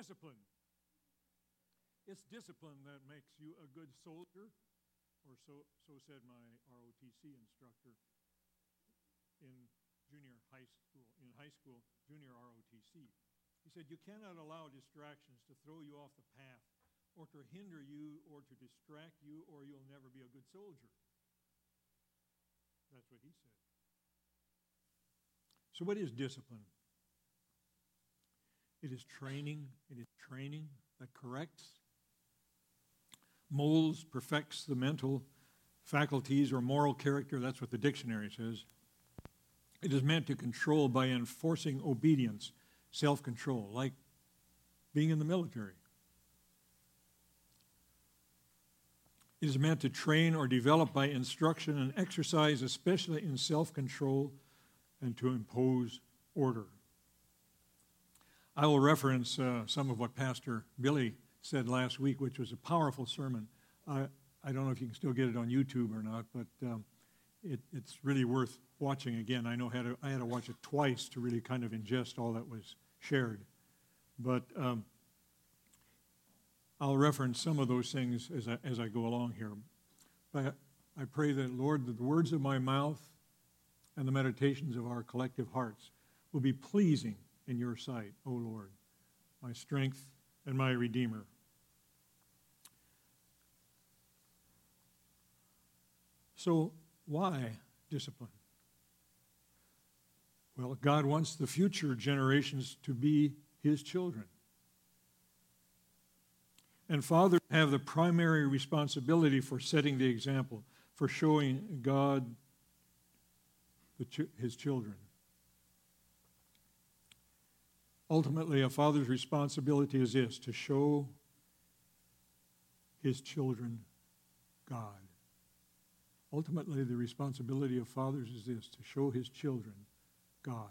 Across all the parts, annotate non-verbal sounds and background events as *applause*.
discipline. It's discipline that makes you a good soldier, or so, so said my ROTC instructor in junior high school, in high school, junior ROTC. He said, You cannot allow distractions to throw you off the path or to hinder you or to distract you, or you'll never be a good soldier. That's what he said. So, what is discipline? It is training. It is training that corrects, molds, perfects the mental faculties or moral character. That's what the dictionary says. It is meant to control by enforcing obedience, self control, like being in the military. It is meant to train or develop by instruction and exercise, especially in self control and to impose order. I will reference uh, some of what Pastor Billy said last week, which was a powerful sermon. I, I don't know if you can still get it on YouTube or not, but um, it, it's really worth watching again. I know to, I had to watch it twice to really kind of ingest all that was shared. But um, I'll reference some of those things as I, as I go along here. But I pray that, Lord, that the words of my mouth and the meditations of our collective hearts will be pleasing in your sight, O Lord, my strength and my Redeemer. So, why discipline? Well, God wants the future generations to be his children. And fathers have the primary responsibility for setting the example, for showing God ch- his children. Ultimately, a father's responsibility is this to show his children God. Ultimately, the responsibility of fathers is this to show his children God.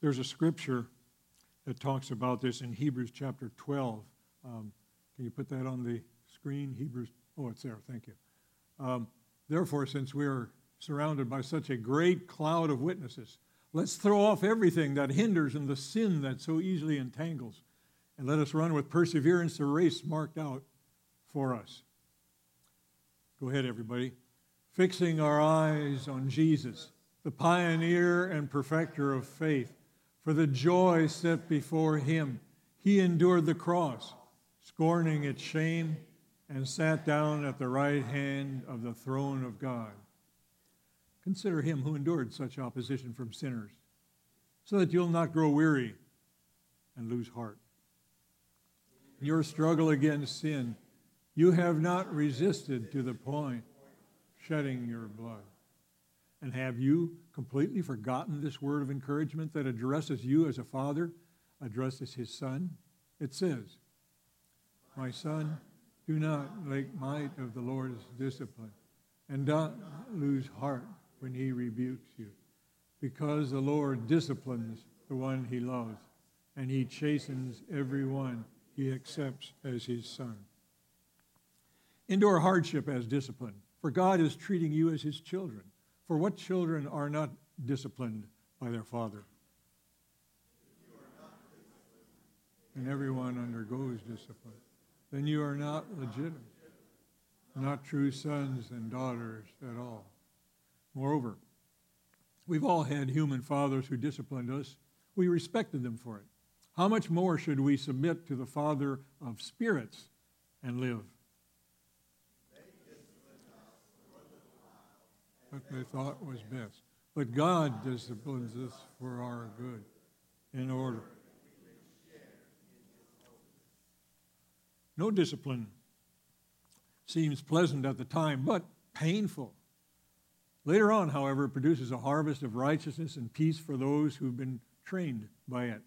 There's a scripture that talks about this in Hebrews chapter 12. Um, can you put that on the screen? Hebrews, oh, it's there. Thank you. Um, Therefore, since we are surrounded by such a great cloud of witnesses, let's throw off everything that hinders and the sin that so easily entangles, and let us run with perseverance the race marked out for us. Go ahead, everybody. Fixing our eyes on Jesus, the pioneer and perfecter of faith for the joy set before him, he endured the cross, scorning its shame, and sat down at the right hand of the throne of God. Consider him who endured such opposition from sinners, so that you'll not grow weary and lose heart. In your struggle against sin, you have not resisted to the point shedding your blood. And have you completely forgotten this word of encouragement that addresses you as a father, addresses his son? It says, My son, do not make might of the Lord's discipline, and don't lose heart when he rebukes you, because the Lord disciplines the one he loves, and he chastens every one he accepts as his son. Endure hardship as discipline, for God is treating you as his children. For what children are not disciplined by their father? And everyone undergoes discipline. Then you are not legitimate, not true sons and daughters at all. Moreover, we've all had human fathers who disciplined us. We respected them for it. How much more should we submit to the Father of spirits and live? what they thought was best. But God disciplines us for our good in order. No discipline seems pleasant at the time, but painful. Later on, however, it produces a harvest of righteousness and peace for those who've been trained by it.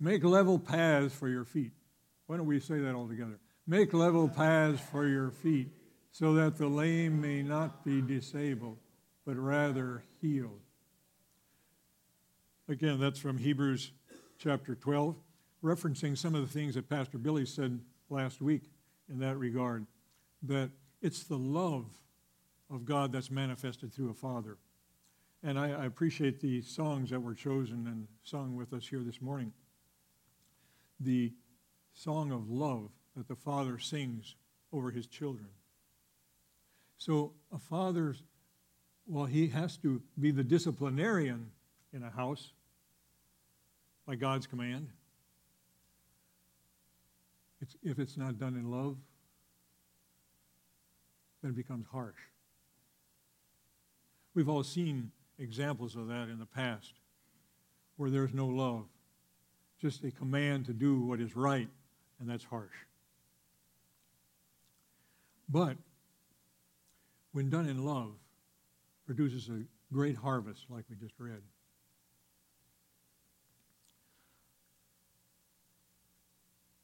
Make level paths for your feet. Why don't we say that all together? Make level paths for your feet, so that the lame may not be disabled, but rather healed. Again, that's from Hebrews chapter 12, referencing some of the things that Pastor Billy said last week in that regard. That it's the love of God that's manifested through a father. And I, I appreciate the songs that were chosen and sung with us here this morning. The song of love that the father sings over his children. So a father's, well, he has to be the disciplinarian in a house by God's command. It's, if it's not done in love, then it becomes harsh. We've all seen examples of that in the past where there's no love, just a command to do what is right, and that's harsh. But when done in love, produces a great harvest like we just read.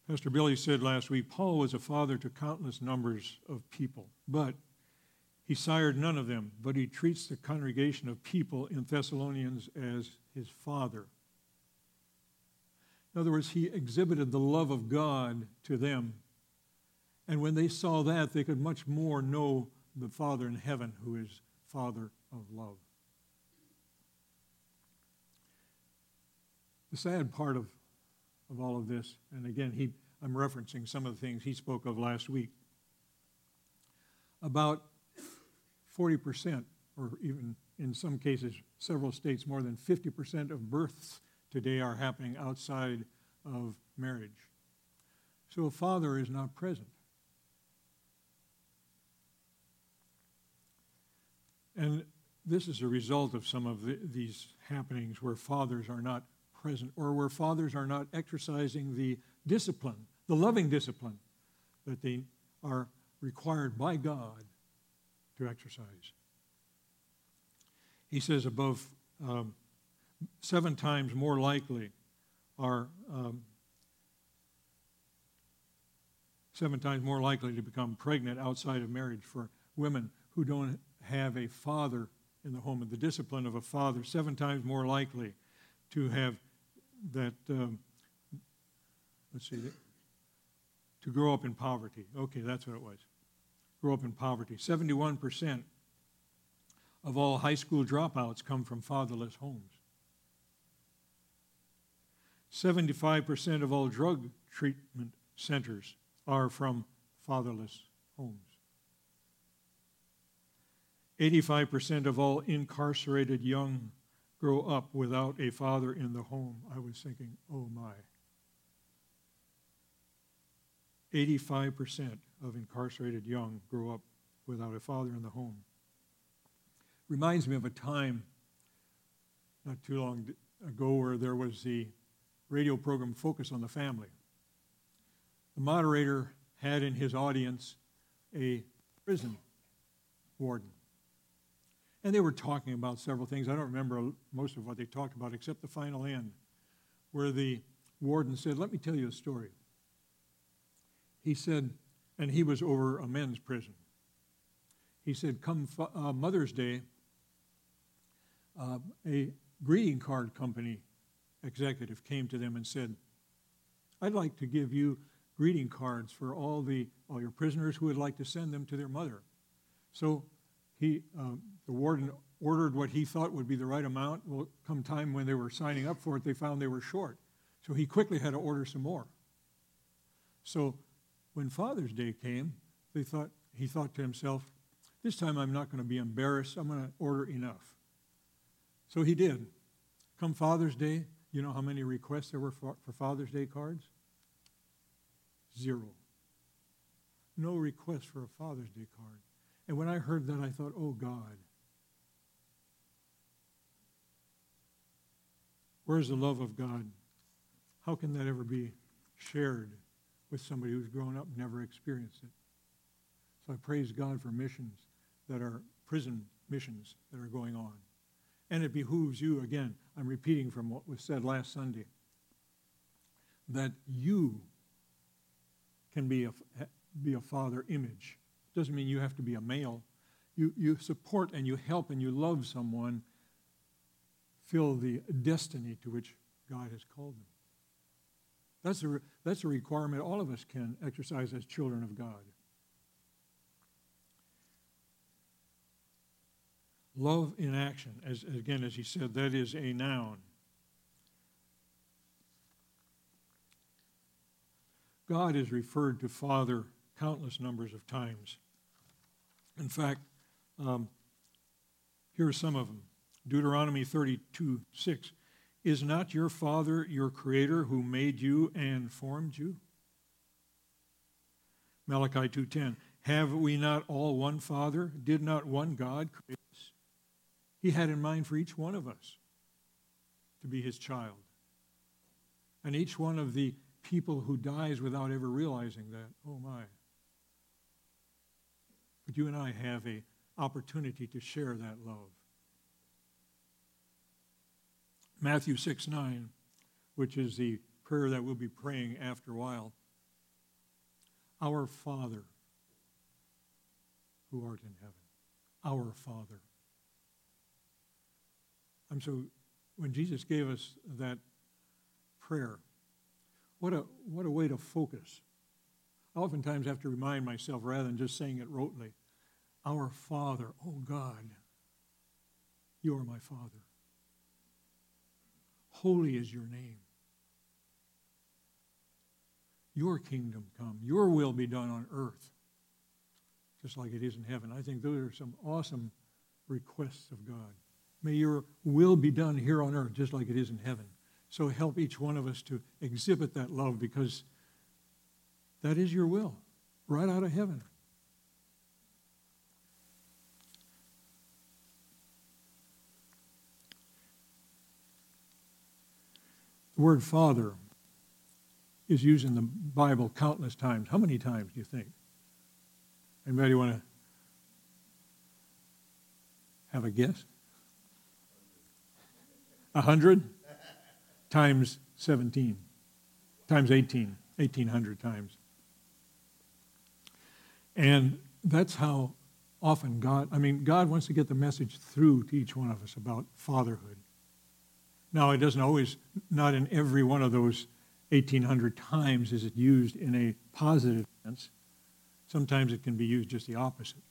Pastor Billy said last week Paul was a father to countless numbers of people, but he sired none of them, but he treats the congregation of people in Thessalonians as his father. In other words, he exhibited the love of God to them. And when they saw that, they could much more know the Father in heaven, who is Father of love. The sad part of, of all of this, and again, he, I'm referencing some of the things he spoke of last week, about 40%, or even in some cases, several states, more than 50% of births today are happening outside of marriage. So a father is not present. And this is a result of some of the, these happenings where fathers are not present or where fathers are not exercising the discipline, the loving discipline that they are required by God to exercise. He says above um, seven times more likely are um, seven times more likely to become pregnant outside of marriage for women who don't have a father in the home, and the discipline of a father, seven times more likely to have that, um, let's see, to grow up in poverty. Okay, that's what it was. Grow up in poverty. 71% of all high school dropouts come from fatherless homes. 75% of all drug treatment centers are from fatherless homes. 85% of all incarcerated young grow up without a father in the home. I was thinking, oh my. 85% of incarcerated young grow up without a father in the home. Reminds me of a time not too long ago where there was the radio program Focus on the Family. The moderator had in his audience a prison warden. And they were talking about several things. I don't remember most of what they talked about except the final end, where the warden said, Let me tell you a story. He said, and he was over a men's prison. He said, Come uh, Mother's Day, uh, a greeting card company executive came to them and said, I'd like to give you greeting cards for all the all your prisoners who would like to send them to their mother. So he, um, the warden ordered what he thought would be the right amount. Well, come time when they were signing up for it, they found they were short. So he quickly had to order some more. So when Father's Day came, they thought, he thought to himself, this time I'm not going to be embarrassed. I'm going to order enough. So he did. Come Father's Day, you know how many requests there were for, for Father's Day cards? Zero. No request for a Father's Day card. And when I heard that, I thought, oh God, where's the love of God? How can that ever be shared with somebody who's grown up never experienced it? So I praise God for missions that are prison missions that are going on. And it behooves you, again, I'm repeating from what was said last Sunday, that you can be a, be a father image doesn't mean you have to be a male. You, you support and you help and you love someone, fill the destiny to which God has called them. That's a, that's a requirement all of us can exercise as children of God. Love in action, as again, as he said, that is a noun. God is referred to Father countless numbers of times. In fact, um, here are some of them. Deuteronomy 32 6. Is not your Father your Creator who made you and formed you? Malachi 2:10 Have we not all one Father? Did not one God create us? He had in mind for each one of us to be his child. And each one of the people who dies without ever realizing that, oh my. But you and I have a opportunity to share that love. Matthew 6 9, which is the prayer that we'll be praying after a while. Our Father, who art in heaven, our Father. I'm so, when Jesus gave us that prayer, what a, what a way to focus. I oftentimes have to remind myself, rather than just saying it rotely, Our Father, oh God, you are my Father. Holy is your name. Your kingdom come, your will be done on earth, just like it is in heaven. I think those are some awesome requests of God. May your will be done here on earth, just like it is in heaven. So help each one of us to exhibit that love because that is your will, right out of heaven. The word father is used in the Bible countless times. How many times do you think? Anybody want to have a guess? A hundred? times 17, times 18, 1800 times. And that's how often God, I mean, God wants to get the message through to each one of us about fatherhood. Now, it doesn't always, not in every one of those 1800 times is it used in a positive sense. Sometimes it can be used just the opposite,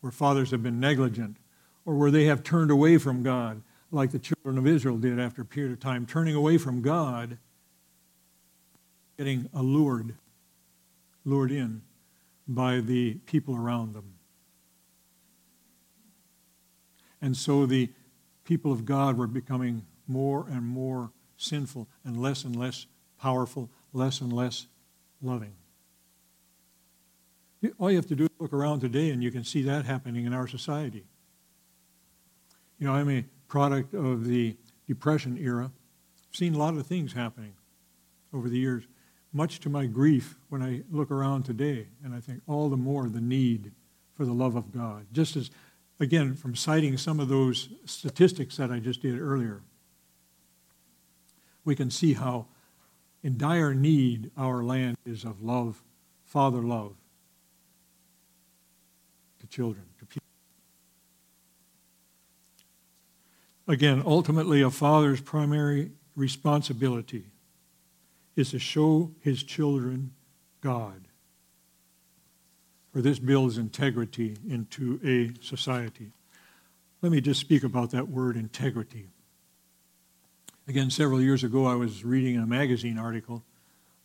where fathers have been negligent or where they have turned away from God like the children of Israel did after a period of time, turning away from God, getting allured, lured in by the people around them. And so the people of God were becoming more and more sinful and less and less powerful, less and less loving. All you have to do is look around today and you can see that happening in our society. You know, I'm a product of the Depression era. I've seen a lot of things happening over the years, much to my grief when I look around today, and I think all the more the need for the love of God. Just as, again, from citing some of those statistics that I just did earlier, we can see how in dire need our land is of love, father love to children, to people. Again, ultimately, a father's primary responsibility is to show his children God. For this builds integrity into a society. Let me just speak about that word integrity. Again, several years ago, I was reading a magazine article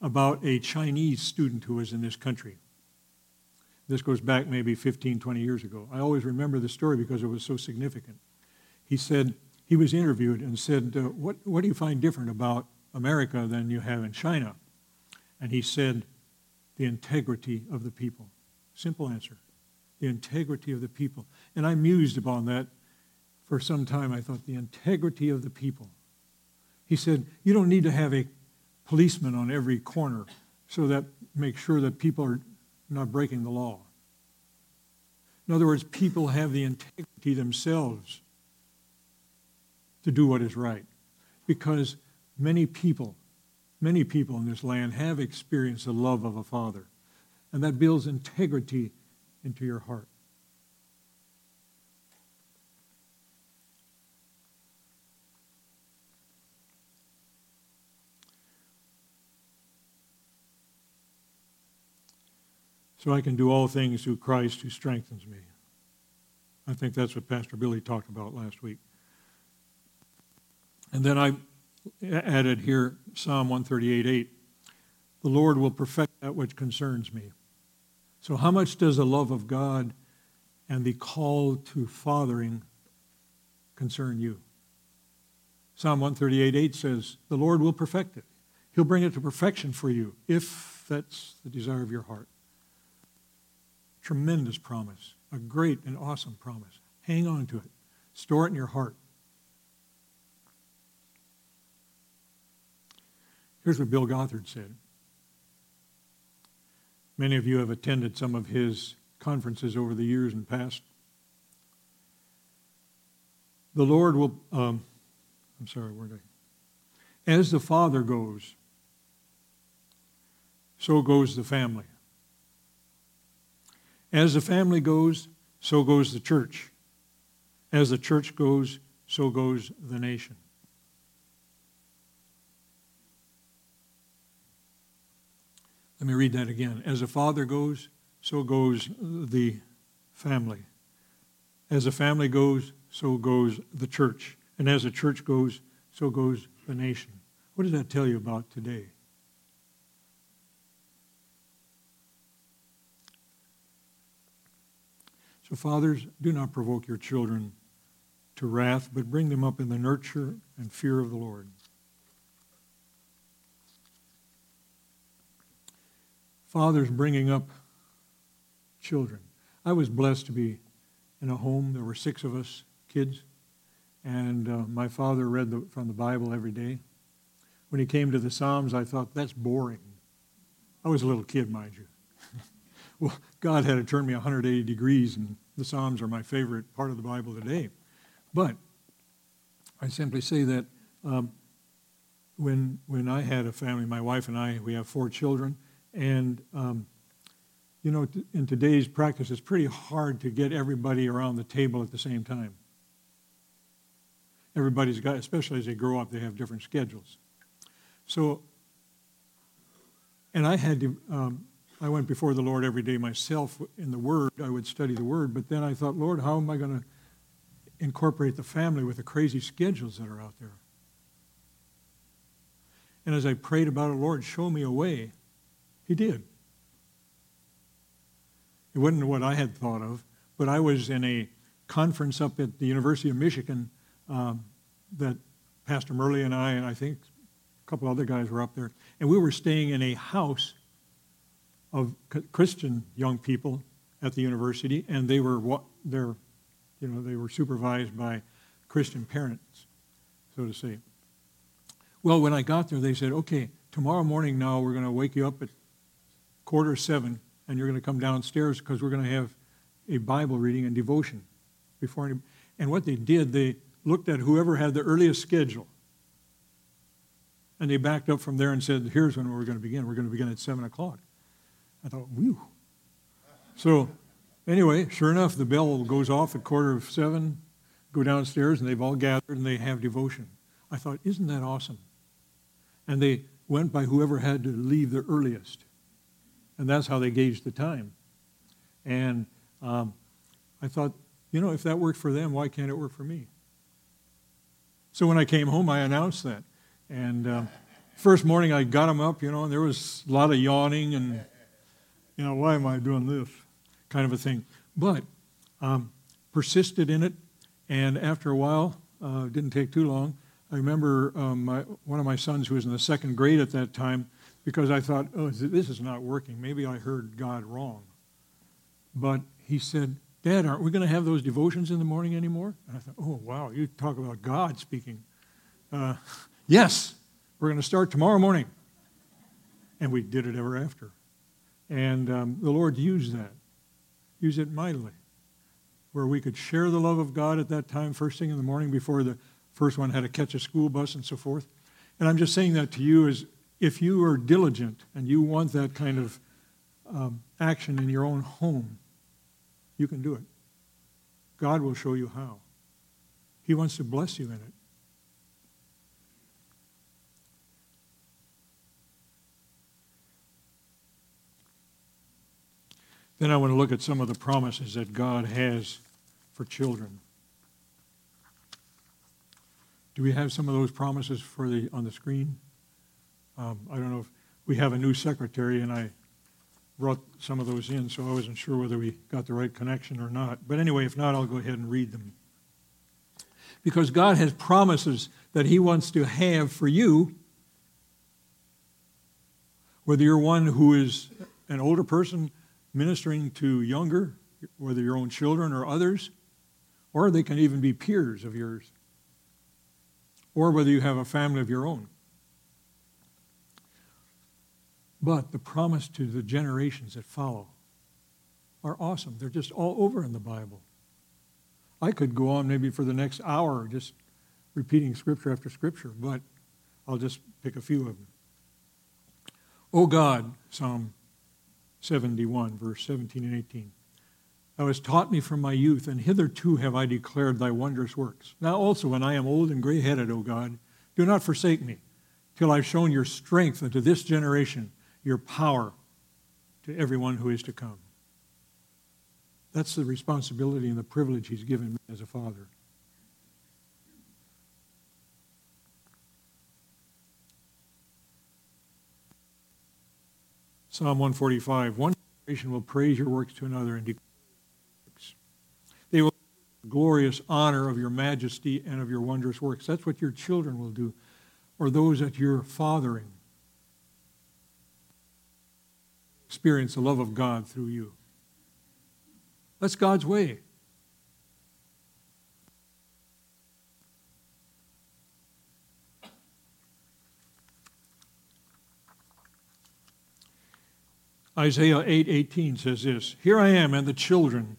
about a Chinese student who was in this country. This goes back maybe 15, 20 years ago. I always remember the story because it was so significant. He said, he was interviewed and said, uh, what, what do you find different about America than you have in China? And he said, the integrity of the people. Simple answer. The integrity of the people. And I mused upon that for some time. I thought, the integrity of the people. He said, you don't need to have a policeman on every corner so that make sure that people are not breaking the law. In other words, people have the integrity themselves to do what is right. Because many people, many people in this land have experienced the love of a father. And that builds integrity into your heart. So I can do all things through Christ who strengthens me. I think that's what Pastor Billy talked about last week. And then I added here Psalm 138:8. The Lord will perfect that which concerns me. So, how much does the love of God and the call to fathering concern you? Psalm 138:8 says, The Lord will perfect it. He'll bring it to perfection for you if that's the desire of your heart. Tremendous promise, a great and awesome promise. Hang on to it, store it in your heart. Here's what Bill Gothard said. Many of you have attended some of his conferences over the years and past. The Lord will, um, I'm sorry, where did I? As the Father goes, so goes the family. As the family goes, so goes the church. As the church goes, so goes the nation. Let me read that again. As a father goes, so goes the family. As a family goes, so goes the church. And as a church goes, so goes the nation. What does that tell you about today? So, fathers, do not provoke your children to wrath, but bring them up in the nurture and fear of the Lord. fathers bringing up children. I was blessed to be in a home. There were six of us kids, and uh, my father read the, from the Bible every day. When he came to the Psalms, I thought, that's boring. I was a little kid, mind you. Well, God had to turn me 180 degrees, and the Psalms are my favorite part of the Bible today. But I simply say that um, when, when I had a family, my wife and I, we have four children, and, um, you know, in today's practice, it's pretty hard to get everybody around the table at the same time. Everybody's got, especially as they grow up, they have different schedules. So, and I had to, um, I went before the Lord every day myself in the Word. I would study the Word, but then I thought, Lord, how am I going to incorporate the family with the crazy schedules that are out there? And as I prayed about it, Lord, show me a way. He did. It wasn't what I had thought of, but I was in a conference up at the University of Michigan um, that Pastor Murley and I, and I think a couple other guys were up there, and we were staying in a house of Christian young people at the university, and they were they're, you know, they were supervised by Christian parents, so to say. Well, when I got there, they said, "Okay, tomorrow morning now we're going to wake you up at quarter seven, and you're going to come downstairs because we're going to have a Bible reading and devotion before any. And what they did, they looked at whoever had the earliest schedule. And they backed up from there and said, here's when we're going to begin. We're going to begin at 7 o'clock. I thought, whew. So, anyway, sure enough, the bell goes off at quarter of 7, go downstairs, and they've all gathered and they have devotion. I thought, isn't that awesome? And they went by whoever had to leave the earliest. And that's how they gauged the time. And um, I thought, you know, if that worked for them, why can't it work for me? So when I came home, I announced that. And um, first morning, I got them up, you know, and there was a lot of yawning and, you know, why am I doing this? Kind of a thing. But um, persisted in it. And after a while, uh, didn't take too long, I remember um, my, one of my sons who was in the second grade at that time because I thought, oh, this is not working. Maybe I heard God wrong. But he said, Dad, aren't we going to have those devotions in the morning anymore? And I thought, oh, wow, you talk about God speaking. Uh, *laughs* yes, we're going to start tomorrow morning. And we did it ever after. And um, the Lord used that, used it mightily, where we could share the love of God at that time, first thing in the morning, before the first one had to catch a school bus and so forth. And I'm just saying that to you is if you are diligent and you want that kind of um, action in your own home, you can do it. God will show you how. He wants to bless you in it. Then I want to look at some of the promises that God has for children. Do we have some of those promises for the, on the screen? Um, I don't know if we have a new secretary, and I brought some of those in, so I wasn't sure whether we got the right connection or not. But anyway, if not, I'll go ahead and read them. Because God has promises that He wants to have for you, whether you're one who is an older person ministering to younger, whether your own children or others, or they can even be peers of yours, or whether you have a family of your own. But the promise to the generations that follow are awesome. They're just all over in the Bible. I could go on maybe for the next hour just repeating scripture after scripture, but I'll just pick a few of them. O God, Psalm 71, verse 17 and 18. Thou hast taught me from my youth, and hitherto have I declared thy wondrous works. Now also, when I am old and gray headed, O God, do not forsake me, till I've shown your strength unto this generation your power to everyone who is to come. That's the responsibility and the privilege he's given me as a father. Psalm 145 One generation will praise your works to another and declare They will the glorious honor of your majesty and of your wondrous works. That's what your children will do, or those that you're fathering experience the love of God through you. That's God's way. Isaiah 8:18 8, says this, "Here I am and the children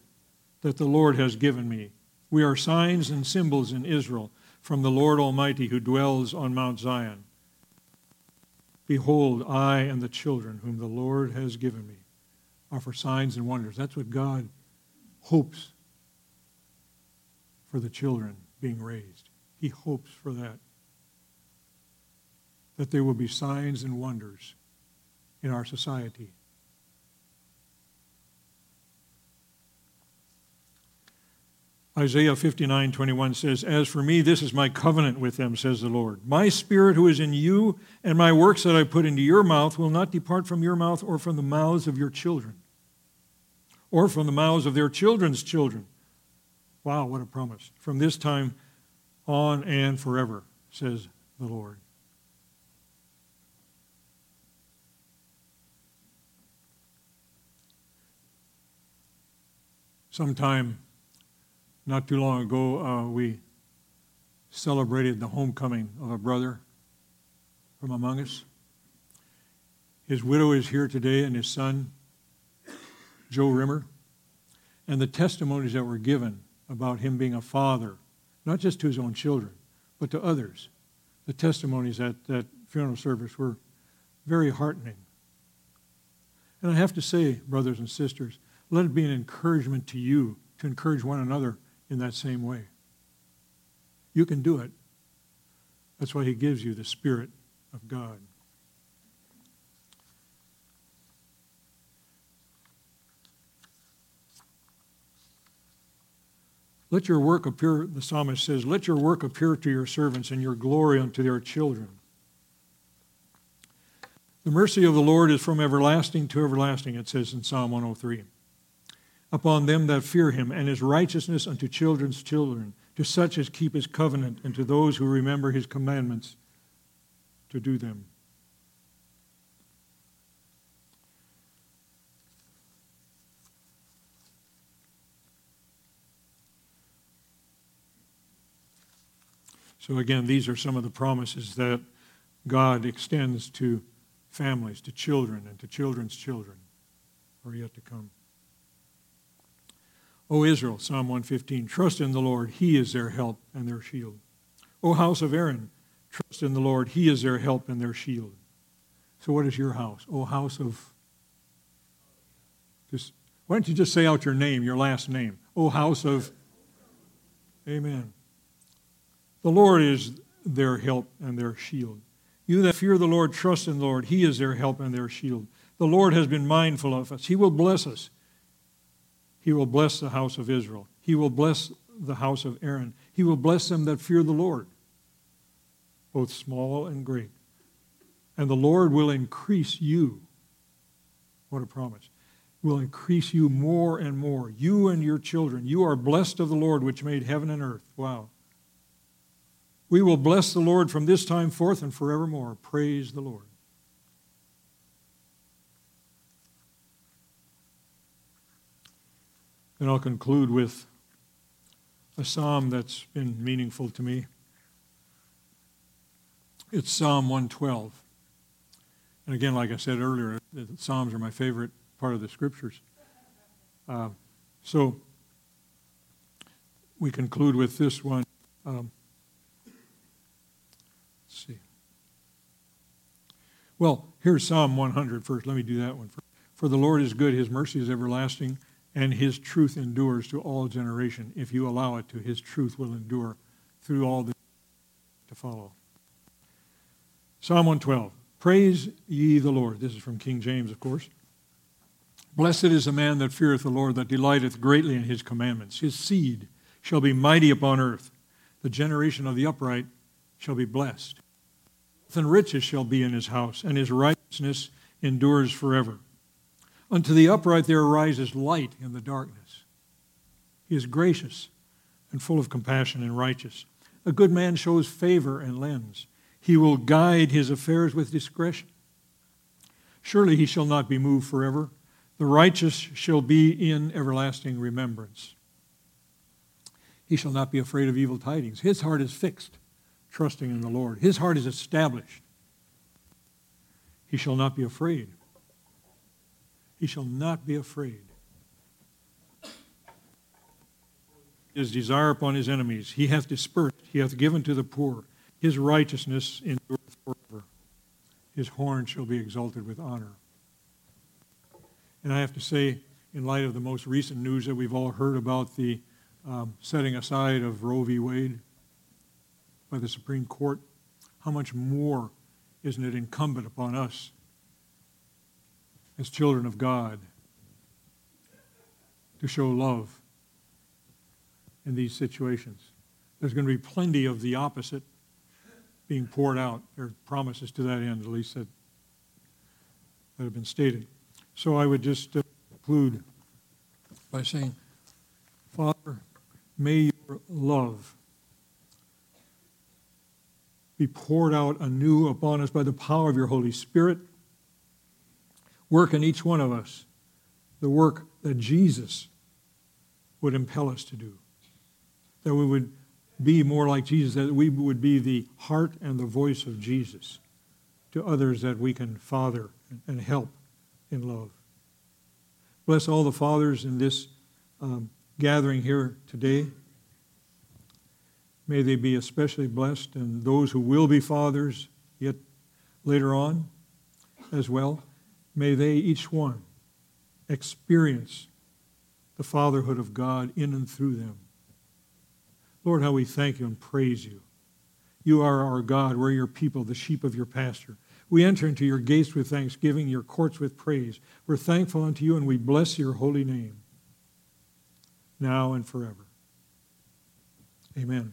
that the Lord has given me. We are signs and symbols in Israel from the Lord Almighty who dwells on Mount Zion." Behold, I and the children whom the Lord has given me are for signs and wonders. That's what God hopes for the children being raised. He hopes for that. That there will be signs and wonders in our society. Isaiah 59, 21 says, As for me, this is my covenant with them, says the Lord. My spirit who is in you and my works that I put into your mouth will not depart from your mouth or from the mouths of your children or from the mouths of their children's children. Wow, what a promise. From this time on and forever, says the Lord. Sometime not too long ago, uh, we celebrated the homecoming of a brother from among us. His widow is here today, and his son, Joe Rimmer. And the testimonies that were given about him being a father, not just to his own children, but to others, the testimonies at that funeral service were very heartening. And I have to say, brothers and sisters, let it be an encouragement to you to encourage one another in that same way. You can do it. That's why he gives you the Spirit of God. Let your work appear, the psalmist says, let your work appear to your servants and your glory unto their children. The mercy of the Lord is from everlasting to everlasting, it says in Psalm 103 upon them that fear him, and his righteousness unto children's children, to such as keep his covenant, and to those who remember his commandments to do them. So, again, these are some of the promises that God extends to families, to children, and to children's children, are yet to come. O Israel, Psalm 115, trust in the Lord. He is their help and their shield. O house of Aaron, trust in the Lord. He is their help and their shield. So, what is your house? O house of. Just, why don't you just say out your name, your last name? O house of. Amen. The Lord is their help and their shield. You that fear the Lord, trust in the Lord. He is their help and their shield. The Lord has been mindful of us. He will bless us. He will bless the house of Israel. He will bless the house of Aaron. He will bless them that fear the Lord, both small and great. And the Lord will increase you. What a promise. Will increase you more and more, you and your children. You are blessed of the Lord, which made heaven and earth. Wow. We will bless the Lord from this time forth and forevermore. Praise the Lord. And I'll conclude with a psalm that's been meaningful to me. It's Psalm 112. And again, like I said earlier, the Psalms are my favorite part of the scriptures. Uh, so we conclude with this one. Um, let's see. Well, here's Psalm 100 first. Let me do that one first. For the Lord is good, his mercy is everlasting and his truth endures to all generation. If you allow it to, his truth will endure through all the to follow. Psalm 112. Praise ye the Lord. This is from King James, of course. Blessed is the man that feareth the Lord, that delighteth greatly in his commandments. His seed shall be mighty upon earth. The generation of the upright shall be blessed. And riches shall be in his house, and his righteousness endures forever. Unto the upright there arises light in the darkness. He is gracious and full of compassion and righteous. A good man shows favor and lends. He will guide his affairs with discretion. Surely he shall not be moved forever. The righteous shall be in everlasting remembrance. He shall not be afraid of evil tidings. His heart is fixed, trusting in the Lord. His heart is established. He shall not be afraid. He shall not be afraid. His desire upon his enemies. He hath dispersed, he hath given to the poor. His righteousness endureth forever. His horn shall be exalted with honor. And I have to say, in light of the most recent news that we've all heard about the um, setting aside of Roe v. Wade by the Supreme Court, how much more isn't it incumbent upon us as children of God to show love in these situations. There's going to be plenty of the opposite being poured out. There are promises to that end, at least that, that have been stated. So I would just uh, conclude by saying, Father, may your love be poured out anew upon us by the power of your Holy Spirit work in each one of us the work that Jesus would impel us to do. That we would be more like Jesus, that we would be the heart and the voice of Jesus to others that we can father and help in love. Bless all the fathers in this um, gathering here today. May they be especially blessed, and those who will be fathers yet later on as well. May they, each one, experience the fatherhood of God in and through them. Lord, how we thank you and praise you. You are our God. We're your people, the sheep of your pasture. We enter into your gates with thanksgiving, your courts with praise. We're thankful unto you and we bless your holy name now and forever. Amen.